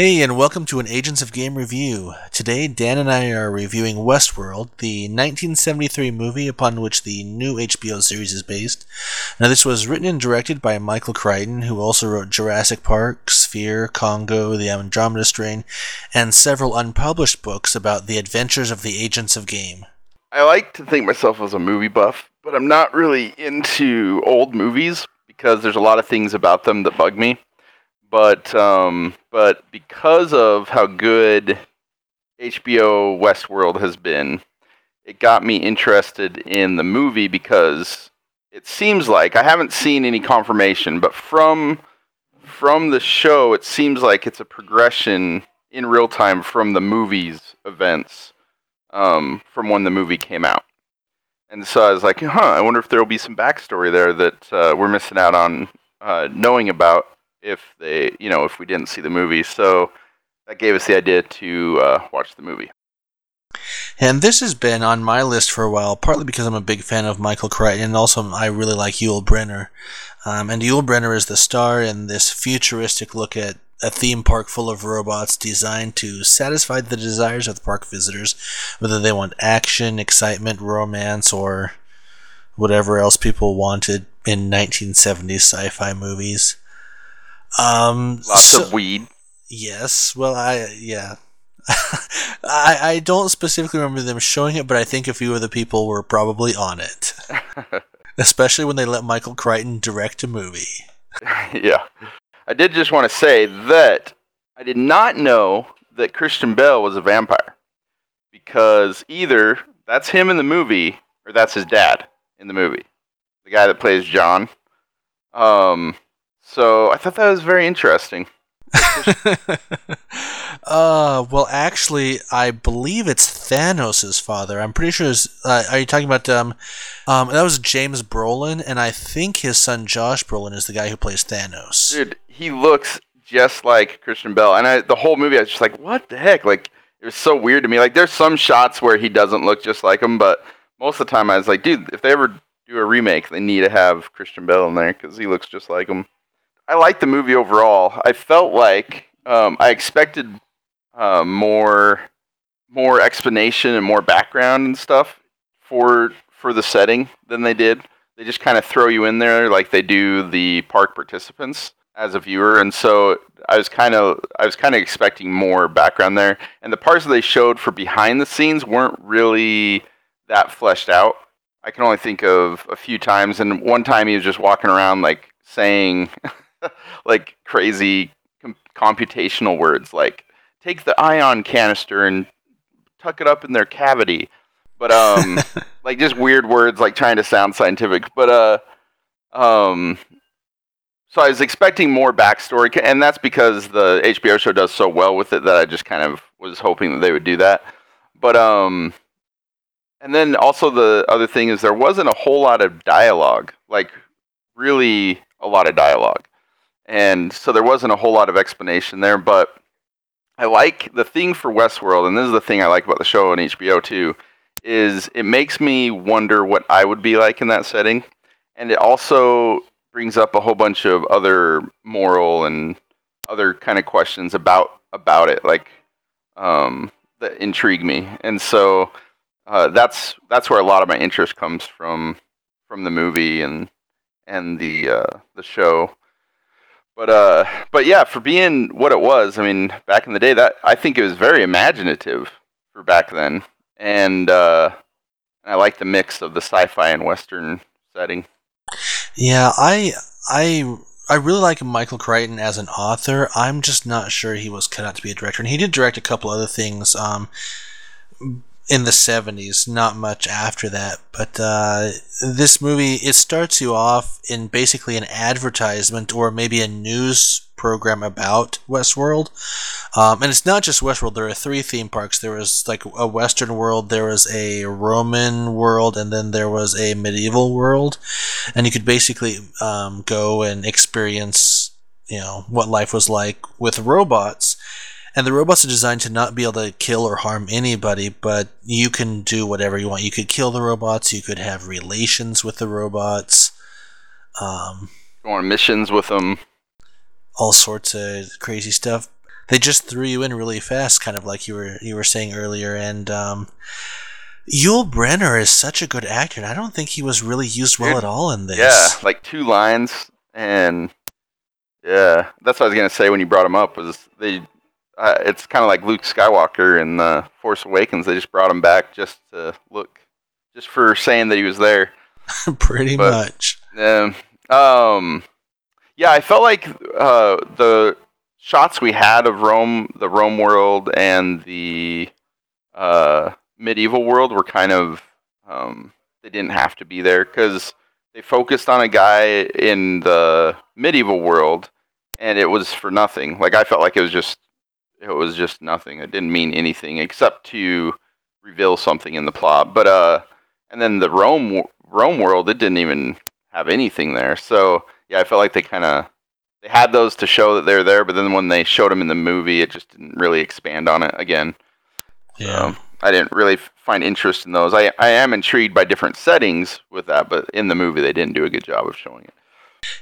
Hey, and welcome to an Agents of Game review. Today, Dan and I are reviewing Westworld, the 1973 movie upon which the new HBO series is based. Now, this was written and directed by Michael Crichton, who also wrote Jurassic Park, Sphere, Congo, The Andromeda Strain, and several unpublished books about the adventures of the Agents of Game. I like to think myself as a movie buff, but I'm not really into old movies because there's a lot of things about them that bug me but um, but because of how good HBO Westworld has been, it got me interested in the movie because it seems like I haven't seen any confirmation, but from from the show, it seems like it's a progression in real time from the movie's events um, from when the movie came out. And so I was like, huh, I wonder if there will be some backstory there that uh, we're missing out on uh, knowing about if they, you know, if we didn't see the movie. So that gave us the idea to uh, watch the movie. And this has been on my list for a while, partly because I'm a big fan of Michael Crichton, and also I really like Yul Brynner. Um, and Yul Brynner is the star in this futuristic look at a theme park full of robots designed to satisfy the desires of the park visitors, whether they want action, excitement, romance, or whatever else people wanted in 1970s sci-fi movies. Um, Lots so, of weed. Yes. Well, I yeah. I I don't specifically remember them showing it, but I think a few of the people were probably on it. Especially when they let Michael Crichton direct a movie. yeah. I did just want to say that I did not know that Christian Bale was a vampire. Because either that's him in the movie or that's his dad in the movie. The guy that plays John. Um so I thought that was very interesting. uh, well, actually, I believe it's Thanos' father. I'm pretty sure. Uh, are you talking about um, um, that was James Brolin, and I think his son Josh Brolin is the guy who plays Thanos. Dude, he looks just like Christian Bale, and I, the whole movie, I was just like, what the heck? Like, it was so weird to me. Like, there's some shots where he doesn't look just like him, but most of the time, I was like, dude, if they ever do a remake, they need to have Christian Bale in there because he looks just like him. I liked the movie overall. I felt like um, I expected uh, more more explanation and more background and stuff for for the setting than they did. They just kind of throw you in there like they do the park participants as a viewer, and so I was kind of I was kind of expecting more background there. And the parts that they showed for behind the scenes weren't really that fleshed out. I can only think of a few times, and one time he was just walking around like saying like crazy com- computational words like take the ion canister and tuck it up in their cavity. But um like just weird words like trying to sound scientific. But uh um so I was expecting more backstory, and that's because the HBO show does so well with it that I just kind of was hoping that they would do that. But um, and then also the other thing is there wasn't a whole lot of dialogue, like really a lot of dialogue and so there wasn't a whole lot of explanation there. But I like the thing for Westworld, and this is the thing I like about the show on HBO too, is it makes me wonder what I would be like in that setting, and it also brings up a whole bunch of other moral and other kind of questions about about it, like um, that intrigue me, and so uh, that's that's where a lot of my interest comes from from the movie and and the uh, the show. But uh, but yeah, for being what it was, I mean, back in the day, that I think it was very imaginative for back then, and uh, I like the mix of the sci-fi and western setting. Yeah, I I I really like Michael Crichton as an author. I'm just not sure he was cut out to be a director, and he did direct a couple other things. Um, in the 70s, not much after that. But uh, this movie, it starts you off in basically an advertisement or maybe a news program about Westworld. Um, and it's not just Westworld, there are three theme parks. There was like a Western world, there was a Roman world, and then there was a medieval world. And you could basically um, go and experience, you know, what life was like with robots and the robots are designed to not be able to kill or harm anybody, but you can do whatever you want. You could kill the robots, you could have relations with the robots, um, go on missions with them, all sorts of crazy stuff. they just threw you in really fast, kind of like you were you were saying earlier. And um, Yul Brynner is such a good actor, and I don't think he was really used well Dude, at all in this. Yeah, like two lines, and yeah, that's what I was gonna say when you brought him up. Was they? Uh, it's kind of like Luke Skywalker in the Force Awakens. They just brought him back just to look, just for saying that he was there. pretty But- much. Um, um, yeah, I felt like uh, the shots we had of Rome, the Rome world, and the uh, medieval world were kind of um, they didn't have to be there because they focused on a guy in the medieval world, and it was for nothing. Like I felt like it was just it was just nothing. It didn't mean anything except to reveal something in the plot. But uh, and then the Rome Rome world, it didn't even have anything there. So yeah, I felt like they kind of they had those to show that they're there, but then when they showed them in the movie, it just didn't really expand on it again. Yeah. I didn't really find interest in those. I I am intrigued by different settings with that, but in the movie they didn't do a good job of showing it.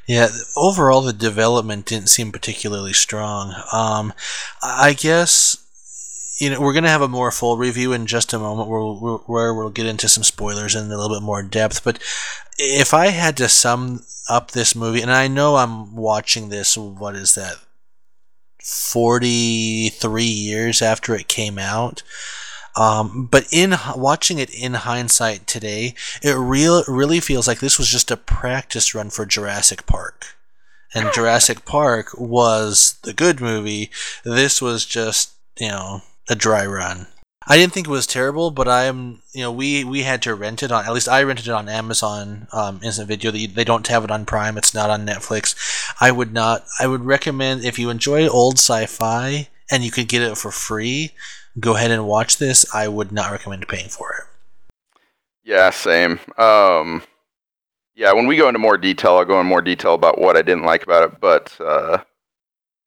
Yeah, overall the development didn't seem particularly strong. Um, I guess you know we're gonna have a more full review in just a moment, where we'll, where we'll get into some spoilers in a little bit more depth. But if I had to sum up this movie, and I know I'm watching this, what is that? Forty three years after it came out. Um, but in watching it in hindsight today, it real really feels like this was just a practice run for Jurassic Park. And Jurassic Park was the good movie. This was just, you know, a dry run. I didn't think it was terrible, but I'm, you know, we we had to rent it on. At least I rented it on Amazon um, Instant Video. They, they don't have it on Prime. It's not on Netflix. I would not. I would recommend if you enjoy old sci-fi and you could get it for free, go ahead and watch this. I would not recommend paying for it. Yeah, same. Um, yeah, when we go into more detail, I'll go in more detail about what I didn't like about it. But uh,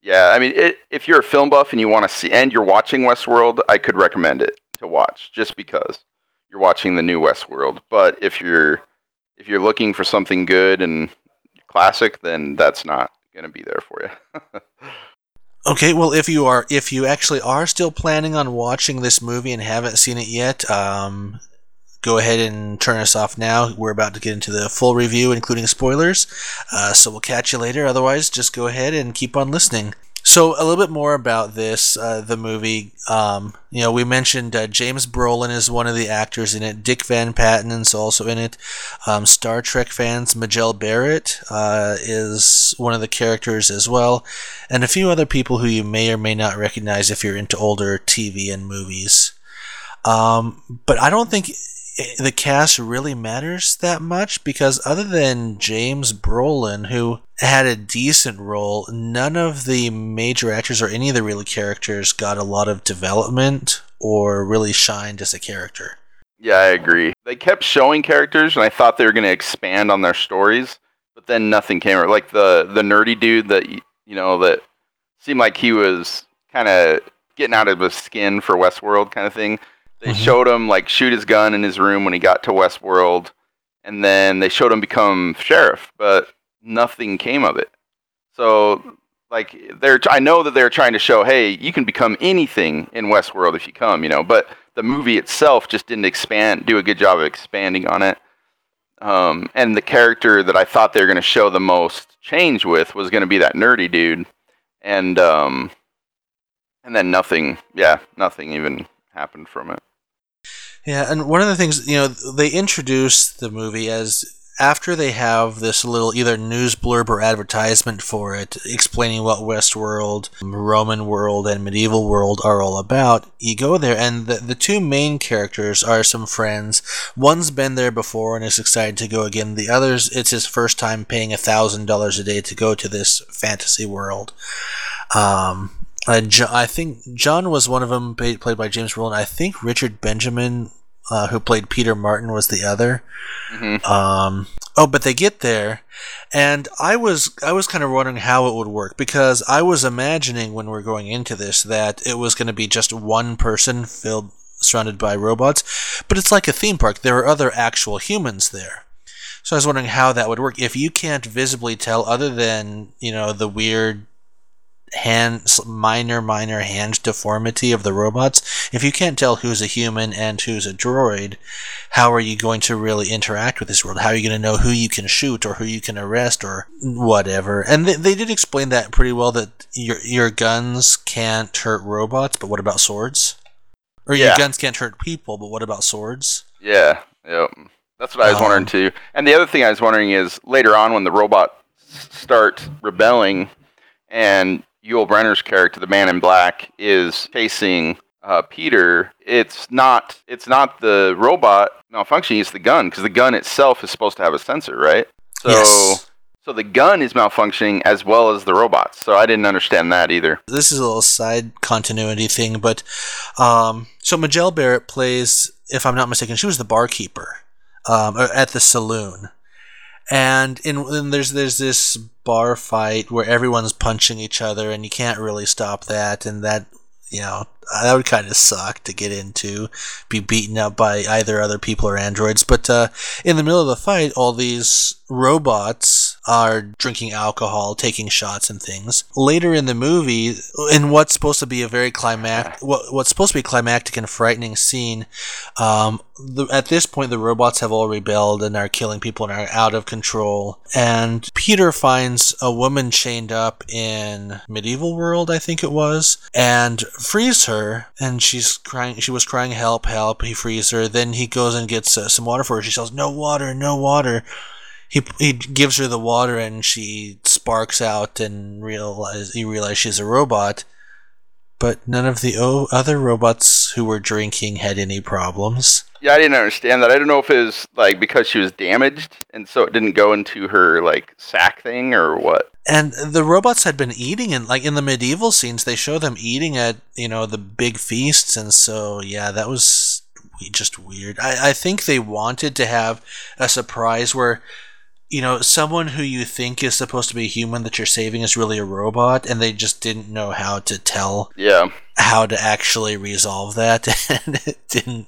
yeah, I mean, it, if you're a film buff and you want to see, and you're watching Westworld, I could recommend it to watch just because you're watching the new Westworld. But if you're if you're looking for something good and classic, then that's not going to be there for you. Okay, well, if you are, if you actually are still planning on watching this movie and haven't seen it yet, um, go ahead and turn us off now. We're about to get into the full review, including spoilers. Uh, so we'll catch you later. Otherwise, just go ahead and keep on listening. So a little bit more about this, uh, the movie. Um, you know, we mentioned uh, James Brolin is one of the actors in it. Dick Van Patten is also in it. Um, Star Trek fans, Majel Barrett uh, is one of the characters as well, and a few other people who you may or may not recognize if you're into older TV and movies. Um, but I don't think the cast really matters that much because other than James Brolin, who had a decent role, none of the major actors or any of the real characters got a lot of development or really shined as a character. Yeah, I agree. They kept showing characters, and I thought they were going to expand on their stories, but then nothing came. Like the the nerdy dude that you know that seemed like he was kind of getting out of his skin for Westworld kind of thing. They Mhm. showed him like shoot his gun in his room when he got to Westworld, and then they showed him become sheriff, but nothing came of it. So like they're I know that they're trying to show, hey, you can become anything in Westworld if you come, you know, but the movie itself just didn't expand do a good job of expanding on it. Um, and the character that I thought they were going to show the most change with was going to be that nerdy dude, and um, and then nothing, yeah, nothing even happened from it. Yeah, and one of the things, you know, they introduce the movie as after they have this little either news blurb or advertisement for it explaining what Westworld, Roman world, and medieval world are all about, you go there and the, the two main characters are some friends. One's been there before and is excited to go again. The other's it's his first time paying a thousand dollars a day to go to this fantasy world. Um, uh, Jo- I think John was one of them, played, by James Brolin. I think Richard Benjamin, uh, who played Peter Martin, was the other. hmm Um, oh, but they get there, and I was I was kind of wondering how it would work because I was imagining when we're going into this that it was going to be just one person filled surrounded by robots, but it's like a theme park. There are other actual humans there. So I was wondering how that would work if you can't visibly tell, other than you know the weird hand minor minor hand deformity of the robots. If you can't tell who's a human and who's a droid how are you going to really interact with this world? How are you going to know who you can shoot or who you can arrest or whatever? And they, they did explain that pretty well that your your guns can't hurt robots but what about swords? Or your guns can't hurt people but what about swords? Yeah, yep. That's what I was Um, wondering too. And the other thing I was wondering is later on when the robots start rebelling, and Yul Brynner's character, the Man in Black, is chasing uh, Peter. It's not. It's not the robot malfunctioning. It's the gun because the gun itself is supposed to have a sensor, right? So, yes so the gun is malfunctioning as well as the robots. So I didn't understand that either. this is a little side continuity thing, but um, so Majel Barrett plays, if I'm not mistaken, she was the barkeeper um, at the saloon, and in, in there's there's this bar fight where everyone's punching each other, and you can't really stop that, and that you know that would kind of suck to get into, be beaten up by either other people or androids. But uh, in the middle of the fight, all these robots are drinking alcohol, taking shots and things. Later in the movie, in what's supposed to be a very climac, what, what's supposed to be a climactic and frightening scene, um, the, at this point the robots have all rebelled and are killing people and are out of control. And Peter finds a woman chained up in medieval world, I think it was, and frees her. And she's crying. She was crying, "Help! Help!" He frees her. Then he goes and gets uh, some water for her. She says, "No water! No water!" He he gives her the water and she sparks out and realize he realizes she's a robot. But none of the o- other robots who were drinking had any problems. Yeah, I didn't understand that. I don't know if it was like because she was damaged and so it didn't go into her like sack thing or what. And the robots had been eating, and like in the medieval scenes, they show them eating at you know the big feasts, and so yeah, that was just weird. I, I think they wanted to have a surprise where you know someone who you think is supposed to be a human that you're saving is really a robot, and they just didn't know how to tell Yeah. how to actually resolve that and it didn't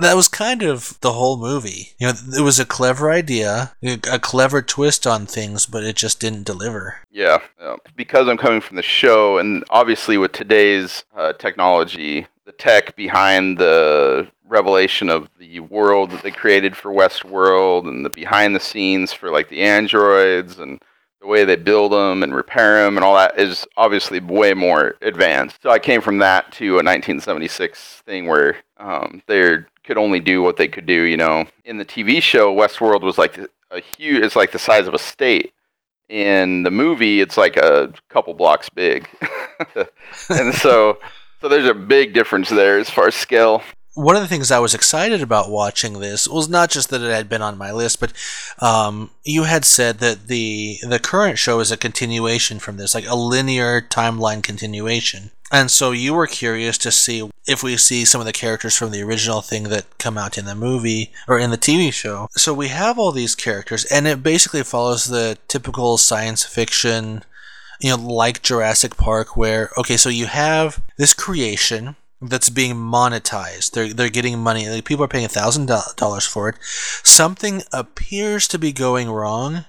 that was kind of the whole movie you know it was a clever idea a clever twist on things but it just didn't deliver Yeah, yeah. Because I'm coming from the show, and obviously with today's uh, technology, the tech behind the revelation of the world that they created for Westworld, and the behind the scenes for like the androids, and the way they build them and repair them, and all that is obviously way more advanced. So I came from that to a 1976 thing where um, they could only do what they could do. You know, in the TV show, Westworld was like a huge. It's like the size of a state in the movie it's like a couple blocks big and so so there's a big difference there as far as scale one of the things I was excited about watching this was not just that it had been on my list, but um, you had said that the the current show is a continuation from this, like a linear timeline continuation. And so you were curious to see if we see some of the characters from the original thing that come out in the movie or in the TV show. So we have all these characters, and it basically follows the typical science fiction, you know, like Jurassic Park, where okay, so you have this creation that's being monetized. They're they're getting money. Like people are paying thousand dollars for it. Something appears to be going wrong,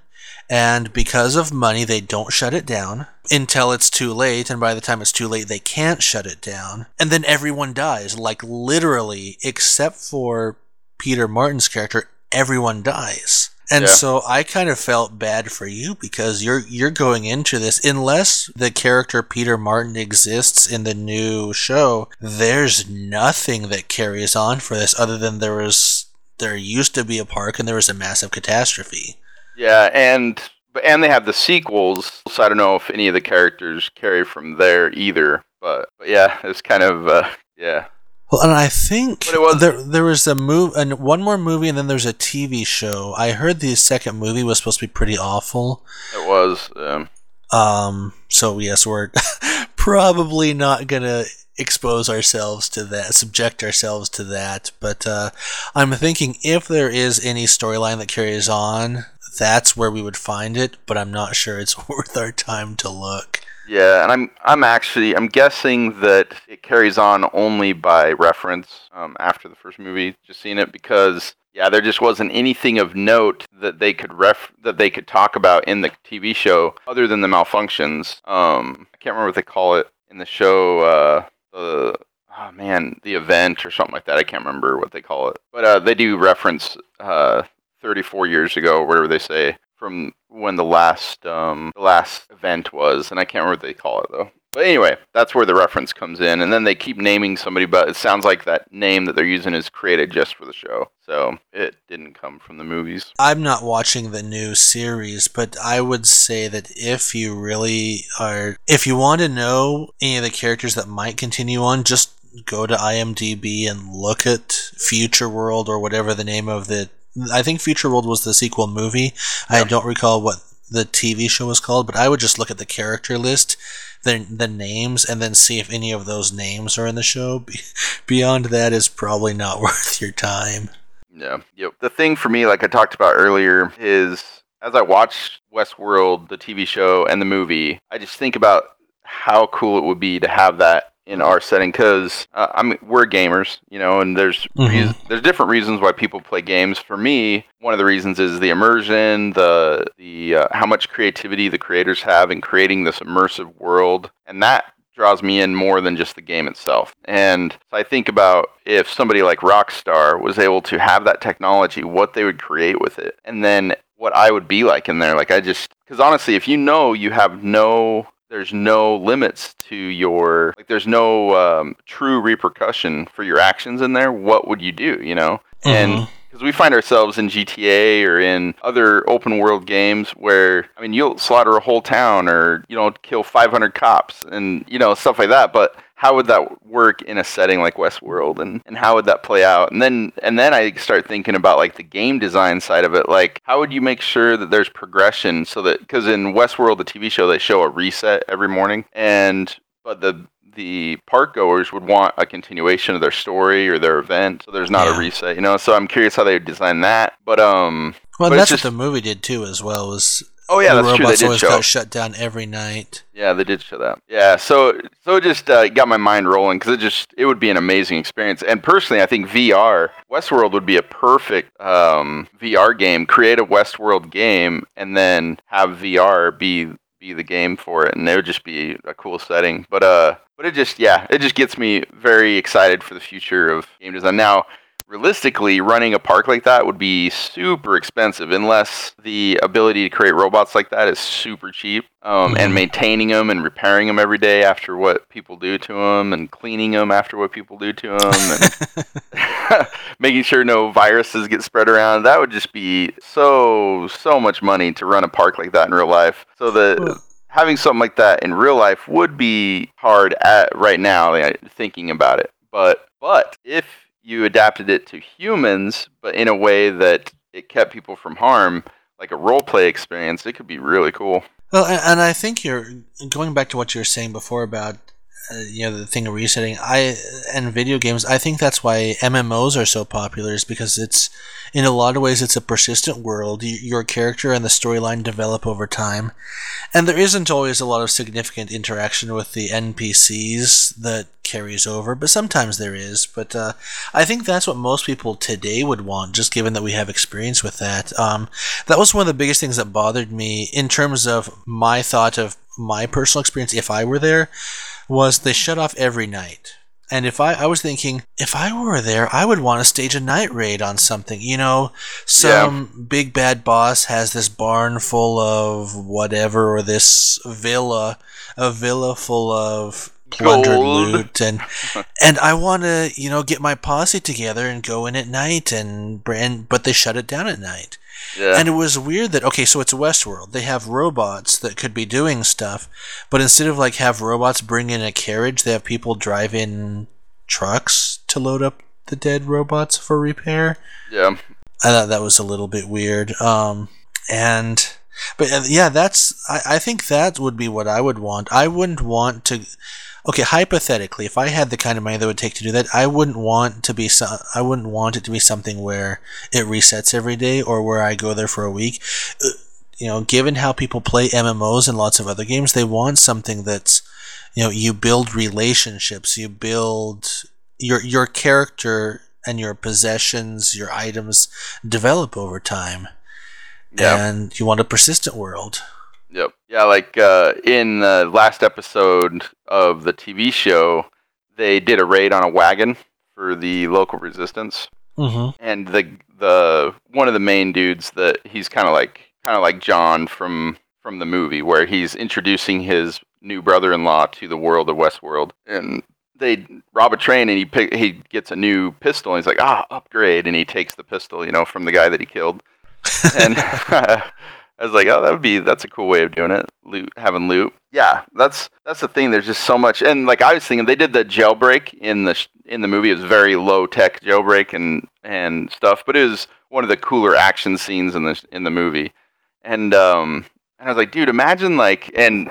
and because of money, they don't shut it down until it's too late. And by the time it's too late, they can't shut it down. And then everyone dies, like literally, except for Peter Martin's character. Everyone dies. And Yeah. so I kind of felt bad for you because you're you're going into this unless the character Peter Martin exists in the new show, there's nothing that carries on for this other than there was there used to be a park and there was a massive catastrophe. yeah and but and they have the sequels so i don't know if any of the characters carry from there either but, but yeah it's kind of uh, yeah Well, and I think was- there there was a move and one more movie and then there's a TV show. I heard the second movie was supposed to be pretty awful. it was um, Um, so yes, we're probably not gonna expose ourselves to that, subject ourselves to that. But uh, I'm thinking if there is any storyline that carries on, that's where we would find it. But I'm not sure it's worth our time to look. Yeah, and I'm I'm actually I'm guessing that it carries on only by reference um, after the first movie. Just seeing it because yeah, there just wasn't anything of note that they could ref that they could talk about in the TV show other than the malfunctions. Um, I can't remember what they call it in the show. Uh, the oh man, the event or something like that. I can't remember what they call it, but uh, they do reference uh, 34 years ago, whatever they say, from when the last um, the last event was, and I can't remember what they call it though. But anyway, that's where the reference comes in, and then they keep naming somebody, but it sounds like that name that they're using is created just for the show, so it didn't come from the movies. I'm not watching the new series, but I would say that if you really are, if you want to know any of the characters that might continue on, just go to IMDb and look at Future World or whatever the name of the. I think Future World was the sequel movie. I don't recall what the TV show was called, but I would just look at the character list, the the names, and then see if any of those names are in the show. Be- Beyond that is probably not worth your time. Yeah. Yep. The thing for me, like I talked about earlier, is as I watch Westworld, the TV show, and the movie, I just think about how cool it would be to have that in our setting because uh, I mean we're gamers, you know, and there's Mhm. reas- there's different reasons why people play games. For me, one of the reasons is the immersion, the the uh, how much creativity the creators have in creating this immersive world, and that draws me in more than just the game itself. And so I think about if somebody like Rockstar was able to have that technology, what they would create with it, and then what I would be like in there. Like I just because honestly, if you know you have no there's no limits to your like there's no um, true repercussion for your actions in there what would you do you know and Mhm. because we find ourselves in GTA or in other open world games where I mean you'll slaughter a whole town or you know kill 500 cops and you know stuff like that but how would that work in a setting like Westworld and, and how would that play out and then and then I start thinking about like the game design side of it like how would you make sure that there's progression so that because in Westworld the TV show they show a reset every morning and but the the park goers would want a continuation of their story or their event so there's not Yeah. a reset you know so i'm curious how they would design that but um Well, But that's it's what the movie did too, as well. Was oh yeah the that's true they robots did always show. got shut down every night. yeah they did show that. Yeah so so it just uh, got my mind rolling because it just it would be an amazing experience. And personally i think vr westworld would be a perfect um, vr game create a westworld game and then have vr be be the game for it and it would just be a cool setting. But uh but it just yeah it just gets me very excited for the future of game design. Now realistically running a park like that would be super expensive unless the ability to create robots like that is super cheap um, and Mhm. maintaining them and repairing them every day after what people do to them and cleaning them after what people do to them and making sure no viruses get spread around. That would just be so so much money to run a park like that in real life. So the having something like that in real life would be hard at right now like, thinking about it. But but if you adapted it to humans but in a way that it kept people from harm like a role play experience it could be really cool. Well, and, I think you're going back to what you were saying before about uh, you know the thing of resetting. I and video games. I think that's why MMOs are so popular is because it's in a lot of ways it's a persistent world. Your character and the storyline develop over time, and there isn't always a lot of significant interaction with the NPCs that carries over, but sometimes there is. But uh, I think that's what most people today would want, just given that we have experience with that. Um, that was one of the biggest things that bothered me in terms of my thought of my personal experience if I were there was they shut off every night. And if I, I was thinking, if I were there, I would want to stage a night raid on something. You know, some big bad boss has this barn full of whatever, or this villa, a villa full of plundered Gold. loot, and and I want to, you know, get my posse together and go in at night, and and but they shut it down at night. Yeah And it was weird that okay, so it's Westworld. They have robots that could be doing stuff, but instead of like have robots bring in a carriage, they have people drive in trucks to load up the dead robots for repair. yeah I thought that was a little bit weird. Um, and but uh, yeah, that's I, I think that would be what I would want. I wouldn't want to. Okay, hypothetically, if I had the kind of money that would take to do that, I wouldn't want to be. So, I wouldn't want it to be something where it resets every day or where I go there for a week. Uh, you know, given how people play MMOs and lots of other games, they want something that's, you know, you build relationships, you build your your character and your possessions, your items develop over time. Yeah. And you want a persistent world. Yep. Yeah, like uh, in the last episode of the TV show, they did a raid on a wagon for the local resistance, Mm-hmm. and the the one of the main dudes that he's kind of like kind of like John from from the movie, where he's introducing his new brother-in-law to the world of Westworld, and they rob a train and he pick, he gets a new pistol and he's like ah upgrade and he takes the pistol you know from the guy that he killed and I was like, oh, that would be that's a cool way of doing it. Loot, having loot. Yeah, that's that's the thing. There's just so much, and like I was thinking, they did the jailbreak in the in the movie. It was very low tech jailbreak and and stuff, but it was one of the cooler action scenes in the in the movie. And um, and I was like, dude, imagine like, and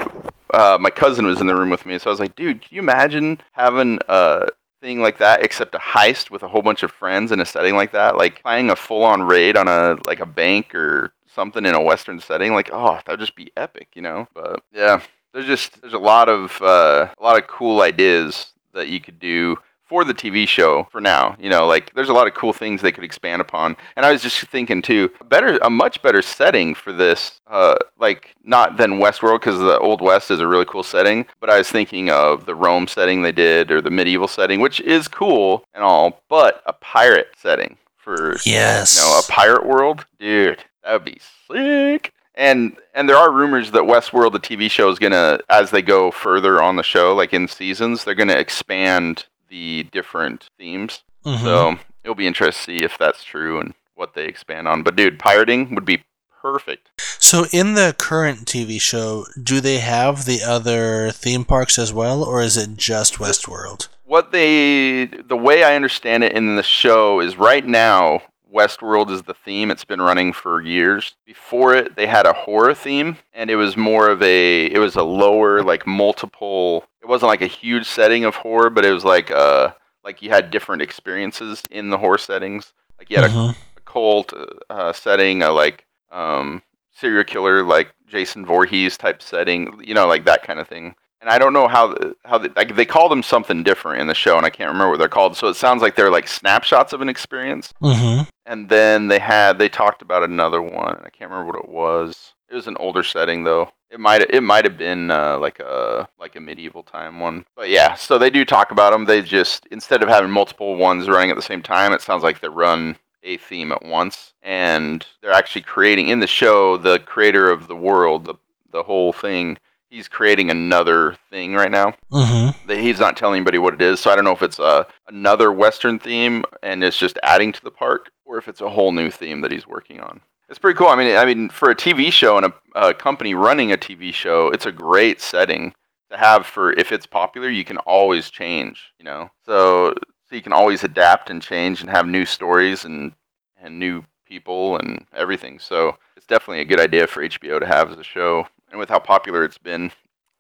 uh, my cousin was in the room with me, so I was like, dude, can you imagine having a thing like that except a heist with a whole bunch of friends in a setting like that like planning a full-on raid on a like a bank or something in a western setting like oh that would just be epic you know but yeah there's just there's a lot of uh, a lot of cool ideas that you could do for the TV show for now. You know, like there's a lot of cool things they could expand upon. And I was just thinking too, a better a much better setting for this, uh, like not than Westworld because the Old West is a really cool setting. But I was thinking of the Rome setting they did or the medieval setting, which is cool and all, but a pirate setting for Yes. you know a pirate world, dude, that would be sick. And and there are rumors that Westworld, the TV show, is gonna, as they go further on the show, like in seasons, they're gonna expand the different themes. Mhm. So it'll be interesting to see if that's true and what they expand on. But dude, pirating would be perfect. So in the current TV show, do they have the other theme parks as well, or is it just Westworld? What they, the way I understand it in the show is right now, Westworld is the theme. It's been running for years. Before it, they had a horror theme, and it was more of a, it was a lower, like multiple. It wasn't like a huge setting of horror, but it was like uh like you had different experiences in the horror settings. Like you had a Mhm. a cult uh, setting, a like um, serial killer, like Jason Voorhees type setting, you know, like that kind of thing. And I don't know how how the, like they call them something different in the show, and I can't remember what they're called. So it sounds like they're like snapshots of an experience. Mhm. And then they had they talked about another one. I can't remember what it was. It was an older setting though. It might it might have been uh, like a like a medieval time one. But yeah, so they do talk about them. They just instead of having multiple ones running at the same time, it sounds like they run a theme at once, and they're actually creating in the show. The creator of the world, the the whole thing, he's creating another thing right now Mhm. he's not telling anybody what it is. So I don't know if it's a another Western theme and it's just adding to the park, or if it's a whole new theme that he's working on. It's pretty cool. I mean, I mean, for a TV show and a, a company running a TV show, it's a great setting to have for if it's popular. You can always change, you know. So so you can always adapt and change and have new stories and and new people and everything. So it's definitely a good idea for HBO to have as a show. And with how popular it's been,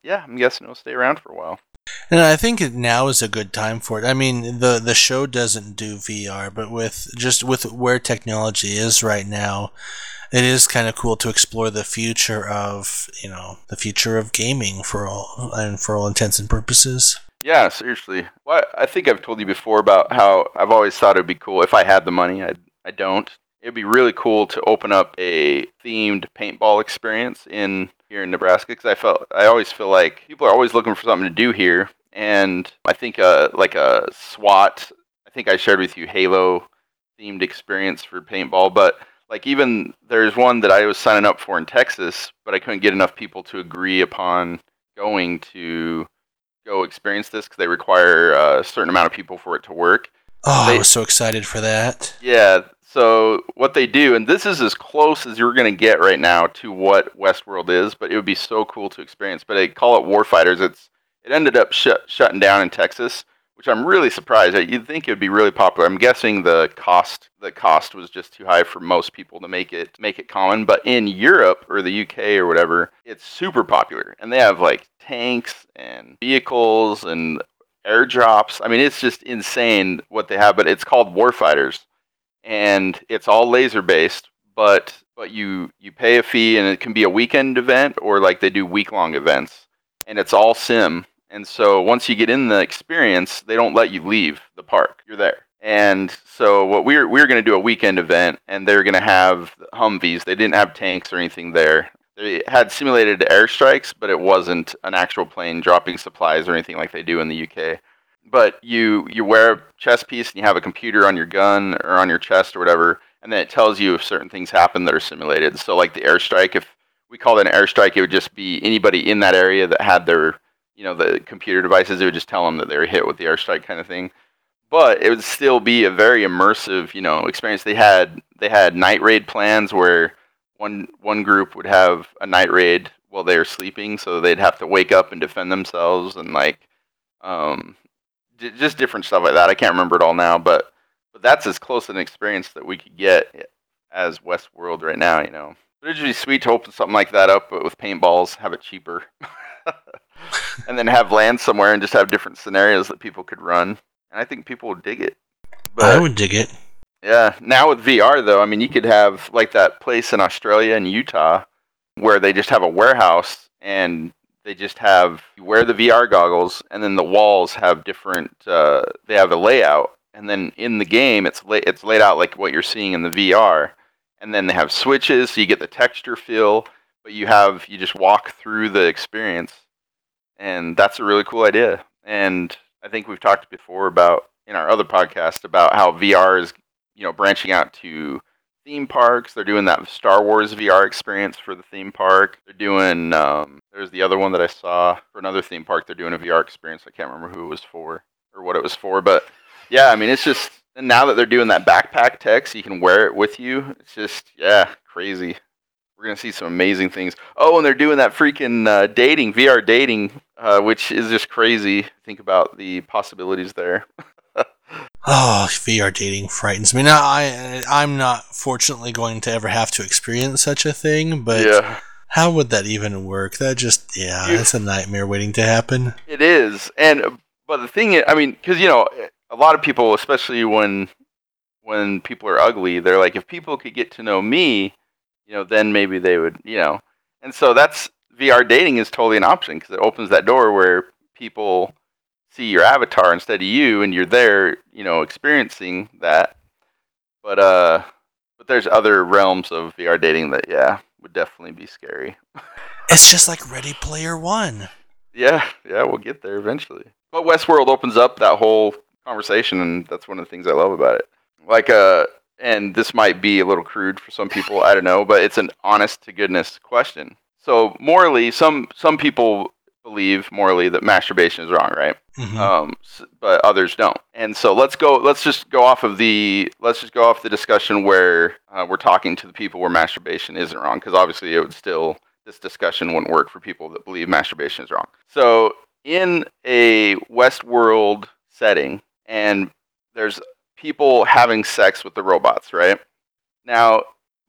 yeah, I'm guessing it'll stay around for a while. And I think now is a good time for it. I mean, the the show doesn't do VR, but with just with where technology is right now, it is kind of cool to explore the future of you know the future of gaming for all and for all intents and purposes. Yeah, seriously. Well, I think I've told you before about how I've always thought it'd be cool if I had the money. I I don't. It'd be really cool to open up a themed paintball experience in here in Nebraska because I felt I always feel like people are always looking for something to do here, and I think uh like a SWAT. I think I shared with you Halo themed experience for paintball, but like even there's one that I was signing up for in Texas, but I couldn't get enough people to agree upon going to go experience this because they require uh, a certain amount of people for it to work. Oh, I was so excited for that. Yeah. So what they do, and this is as close as you're going to get right now to what Westworld is, but it would be so cool to experience. But they call it Warfighters. It's it ended up shut, shutting down in Texas, which I'm really surprised. You'd think it would be really popular. I'm guessing the cost the cost was just too high for most people to make it make it common. But in Europe or the UK or whatever, it's super popular, and they have like tanks and vehicles and airdrops. I mean, it's just insane what they have. But it's called Warfighters and it's all laser based, but but you you pay a fee, and it can be a weekend event or like they do week long events, and it's all sim. And so once you get in the experience, they don't let you leave the park. You're there. And so what we we're we we're going to do a weekend event, and they're going to have Humvees. They didn't have tanks or anything there. They had simulated airstrikes, but it wasn't an actual plane dropping supplies or anything like they do in the UK. But you you wear a chest piece and you have a computer on your gun or on your chest or whatever, and then it tells you if certain things happen that are simulated. So like the airstrike, if we call it an airstrike, it would just be anybody in that area that had their you know the computer devices. It would just tell them that they were hit with the airstrike kind of thing. But it would still be a very immersive, you know, experience. They had they had night raid plans where one one group would have a night raid while they were sleeping, so they'd have to wake up and defend themselves and like um, just different stuff like that. I can't remember it all now, but but that's as close an experience that we could get as Westworld right now. You know, it'd be sweet to open something like that up, but with paintballs, have it cheaper, and then have land somewhere and just have different scenarios that people could run. And I think people would dig it. But, I would dig it. Yeah. Now with VR though, I mean, you could have like that place in Australia and Utah where they just have a warehouse and they just have you wear the VR goggles and then the walls have different uh, they have a layout and then in the game it's la- it's laid out like what you're seeing in the VR and then they have switches so you get the texture feel but you have you just walk through the experience and that's a really cool idea and I think we've talked before about in our other podcast about how VR is you know branching out to theme parks. They're doing that Star Wars VR experience for the theme park. They're doing um, there's the other one that I saw for another theme park. They're doing a VR experience. I can't remember who it was for or what it was for, but yeah, I mean it's just and now that they're doing that backpack tech, so you can wear it with you. It's just yeah, crazy. We're gonna see some amazing things. Oh, and they're doing that freaking uh, dating VR dating, uh, which is just crazy. Think about the possibilities there. Oh, VR dating frightens me. Now, I I'm not fortunately going to ever have to experience such a thing, but yeah. How would that even work? That just yeah, you, it's a nightmare waiting to happen. It is, and but the thing is, I mean, because you know, a lot of people, especially when when people are ugly, they're like, if people could get to know me, you know, then maybe they would, you know, and so that's VR dating is totally an option because it opens that door where people see your avatar instead of you and you're there you know experiencing that but uh but there's other realms of vr dating that yeah would definitely be scary. It's just like ready player one. Yeah yeah we'll get there eventually. But westworld opens up that whole conversation and that's one of the things i love about it. Like uh and this might be a little crude for some people i don't know but it's an honest to goodness question. So morally some some people believe morally that masturbation is wrong, right? Mm-hmm. Um, but others don't. And so let's go. Let's just go off of the. Let's just go off the discussion where uh, we're talking to the people where masturbation isn't wrong, because obviously it would still this discussion wouldn't work for people that believe masturbation is wrong. So in a Westworld setting, and there's people having sex with the robots, right? Now,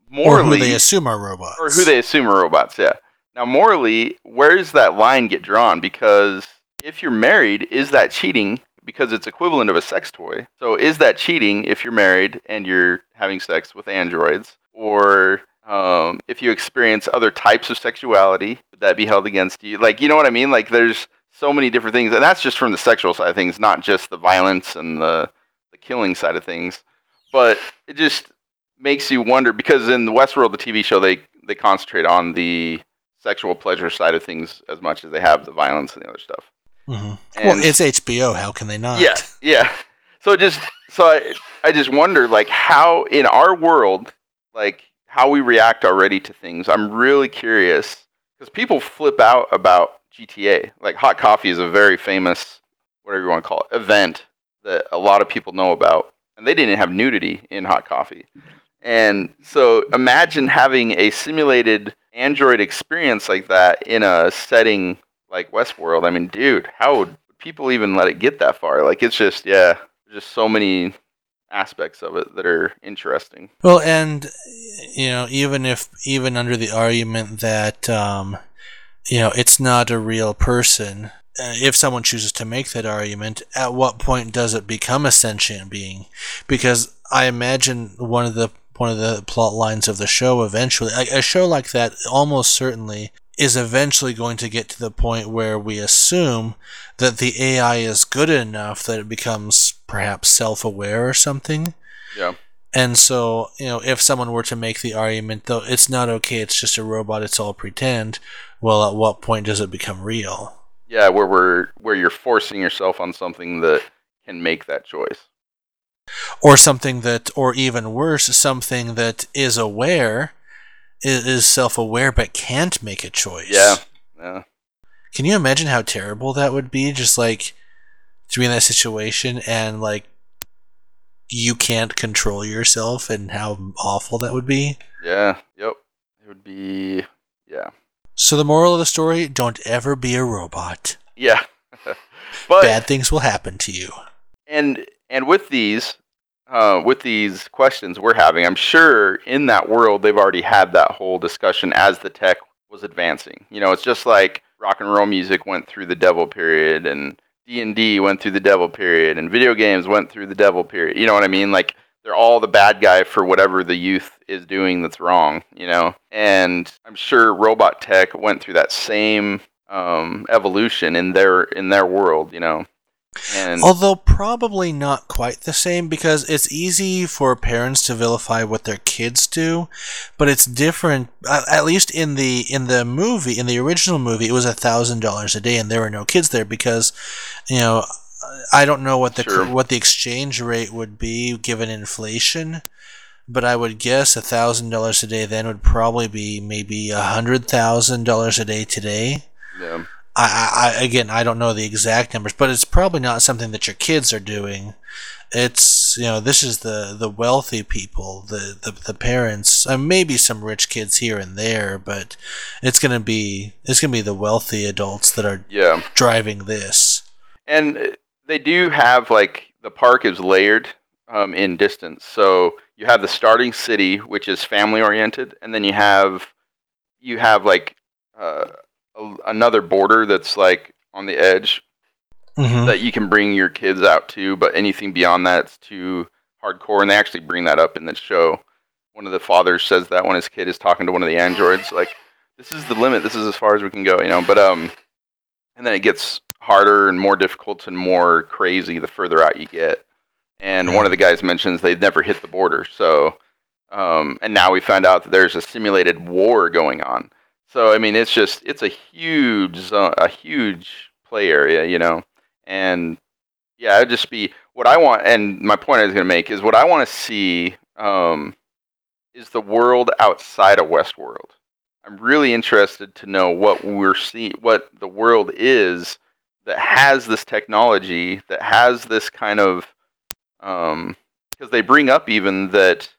morally, or who they assume are robots, or who they assume are robots, yeah. Now, morally, where does that line get drawn? Because if you're married, is that cheating? Because it's equivalent of a sex toy. So, is that cheating if you're married and you're having sex with androids? Or um, if you experience other types of sexuality, would that be held against you? Like, you know what I mean? Like, there's so many different things, and that's just from the sexual side of things, not just the violence and the, the killing side of things. But it just makes you wonder because in the Westworld, the TV show, they they concentrate on the sexual pleasure side of things as much as they have the violence and the other stuff. Mm-hmm. Well, it's HBO. How can they not? Yeah, yeah. So just so I, I just wonder like how in our world, like how we react already to things. I'm really curious because people flip out about GTA. Like hot coffee is a very famous, whatever you want to call it, event that a lot of people know about, and they didn't have nudity in hot coffee. And so imagine having a simulated Android experience like that in a setting like Westworld. I mean, dude, how would people even let it get that far? Like, it's just, yeah, just so many aspects of it that are interesting. Well, and you know, even if even under the argument that um, you know it's not a real person, uh, if someone chooses to make that argument, at what point does it become a sentient being? Because I imagine one of the one of the plot lines of the show eventually. A, a show like that almost certainly is eventually going to get to the point where we assume that the AI is good enough that it becomes perhaps self aware or something. Yeah. And so, you know, if someone were to make the argument, though, it's not okay, it's just a robot, it's all pretend, well, at what point does it become real? Yeah, where we're where you're forcing yourself on something that can make that choice. Or something that, or even worse, something that is aware, is, is self aware, but can't make a choice. Yeah. Yeah. Can you imagine how terrible that would be? Just like to be in that situation and like you can't control yourself and how awful that would be. Yeah. Yep. It would be. Yeah. So the moral of the story: don't ever be a robot. Yeah. but Bad things will happen to you. and and with these uh, with these questions we're having, I'm sure in that world they've already had that whole discussion as the tech was advancing. You know, it's just like rock and roll music went through the devil period, and D and D went through the devil period, and video games went through the devil period. You know what I mean? Like they're all the bad guy for whatever the youth is doing that's wrong. You know, and I'm sure robot tech went through that same um, evolution in their in their world. You know, and Although probably not quite the same because it's easy for parents to vilify what their kids do, but it's different. At least in the in the movie, in the original movie, it was a thousand dollars a day, and there were no kids there because, you know, I don't know what the Sure. what the exchange rate would be given inflation, but I would guess a thousand dollars a day then would probably be maybe a hundred thousand dollars a day today. yeah. I, I, again I don't know the exact numbers, but it's probably not something that your kids are doing. It's you know this is the the wealthy people, the the, the parents, uh, maybe some rich kids here and there, but it's gonna be it's gonna be the wealthy adults that are yeah. driving this. and uh, they do have like the park is layered um, in distance so you have the starting city which is family oriented and then you have you have like uh, a, another border that's like on the edge Mm-hmm. that you can bring your kids out to but anything beyond that's too hardcore and they actually bring that up in the show. One of the fathers says that when his kid is talking to one of the androids like this is the limit. This is as far as we can go you know but um and then it gets harder and more difficult and more crazy the further out you get. And one of the guys mentions they'd never hit the border so um, and now we found out that there's a simulated war going on so i mean it's just it's a huge zone, a huge play area you know? And yeah it'd just be what i want and my point i was going to make is what i want to see um, is the world outside of westworld. I'm really interested to know what we're seeing what the world is that has this technology that has this kind of um because they bring up even that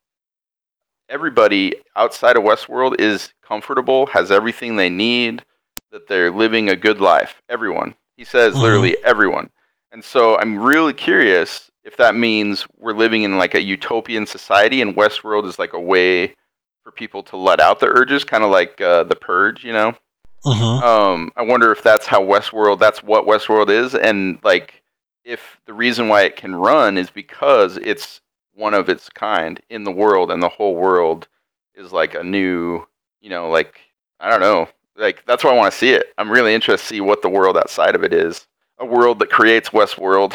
everybody outside of westworld is comfortable has everything they need that they're living a good life everyone he says Mhm. literally everyone and so i'm really curious if that means we're living in like a utopian society and westworld is like a way for people to let out their urges kind of like uh, the purge you know Mm-hmm. um, I wonder if that's how Westworld, that's what Westworld is, and like if the reason why it can run is because it's one of its kind in the world, and the whole world is like a new, you know, like I don't know, like that's why I want to see it. I'm really interested to see what the world outside of it is, a world that creates Westworld.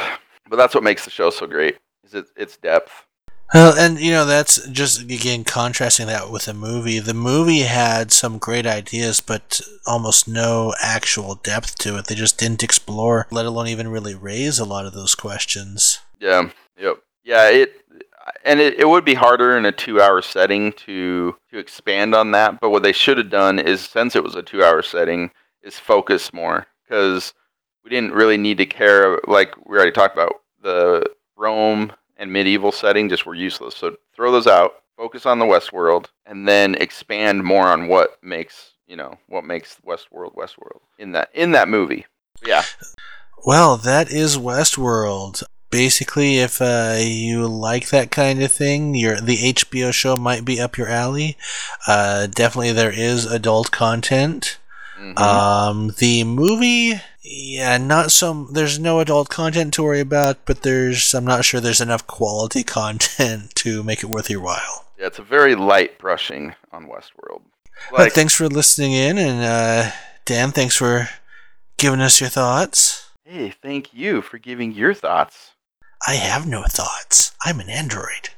But that's what makes the show so great, is it, its depth. Well, and you know that's just again contrasting that with the movie. The movie had some great ideas, but almost no actual depth to it. They just didn't explore, let alone even really raise a lot of those questions. Yeah. Yep. Yeah. It and it, it would be harder in a two-hour setting to to expand on that. But what they should have done is, since it was a two-hour setting, is focus more because we didn't really need to care. Like we already talked about, the Rome and medieval setting just were useless. So throw those out. Focus on the Westworld, and then expand more on what makes you know what makes Westworld Westworld in that in that movie. Yeah. Well, that is Westworld. Basically, if uh, you like that kind of thing, your the HBO show might be up your alley. Uh, definitely, there is adult content. Mhm. Um, the movie, yeah, not so. There's no adult content to worry about, but there's. I'm not sure there's enough quality content to make it worth your while. yeah, it's a very light brushing on Westworld. but thanks for listening in, and uh, Dan, thanks for giving us your thoughts. hey, thank you for giving your thoughts. I have no thoughts. I'm an android.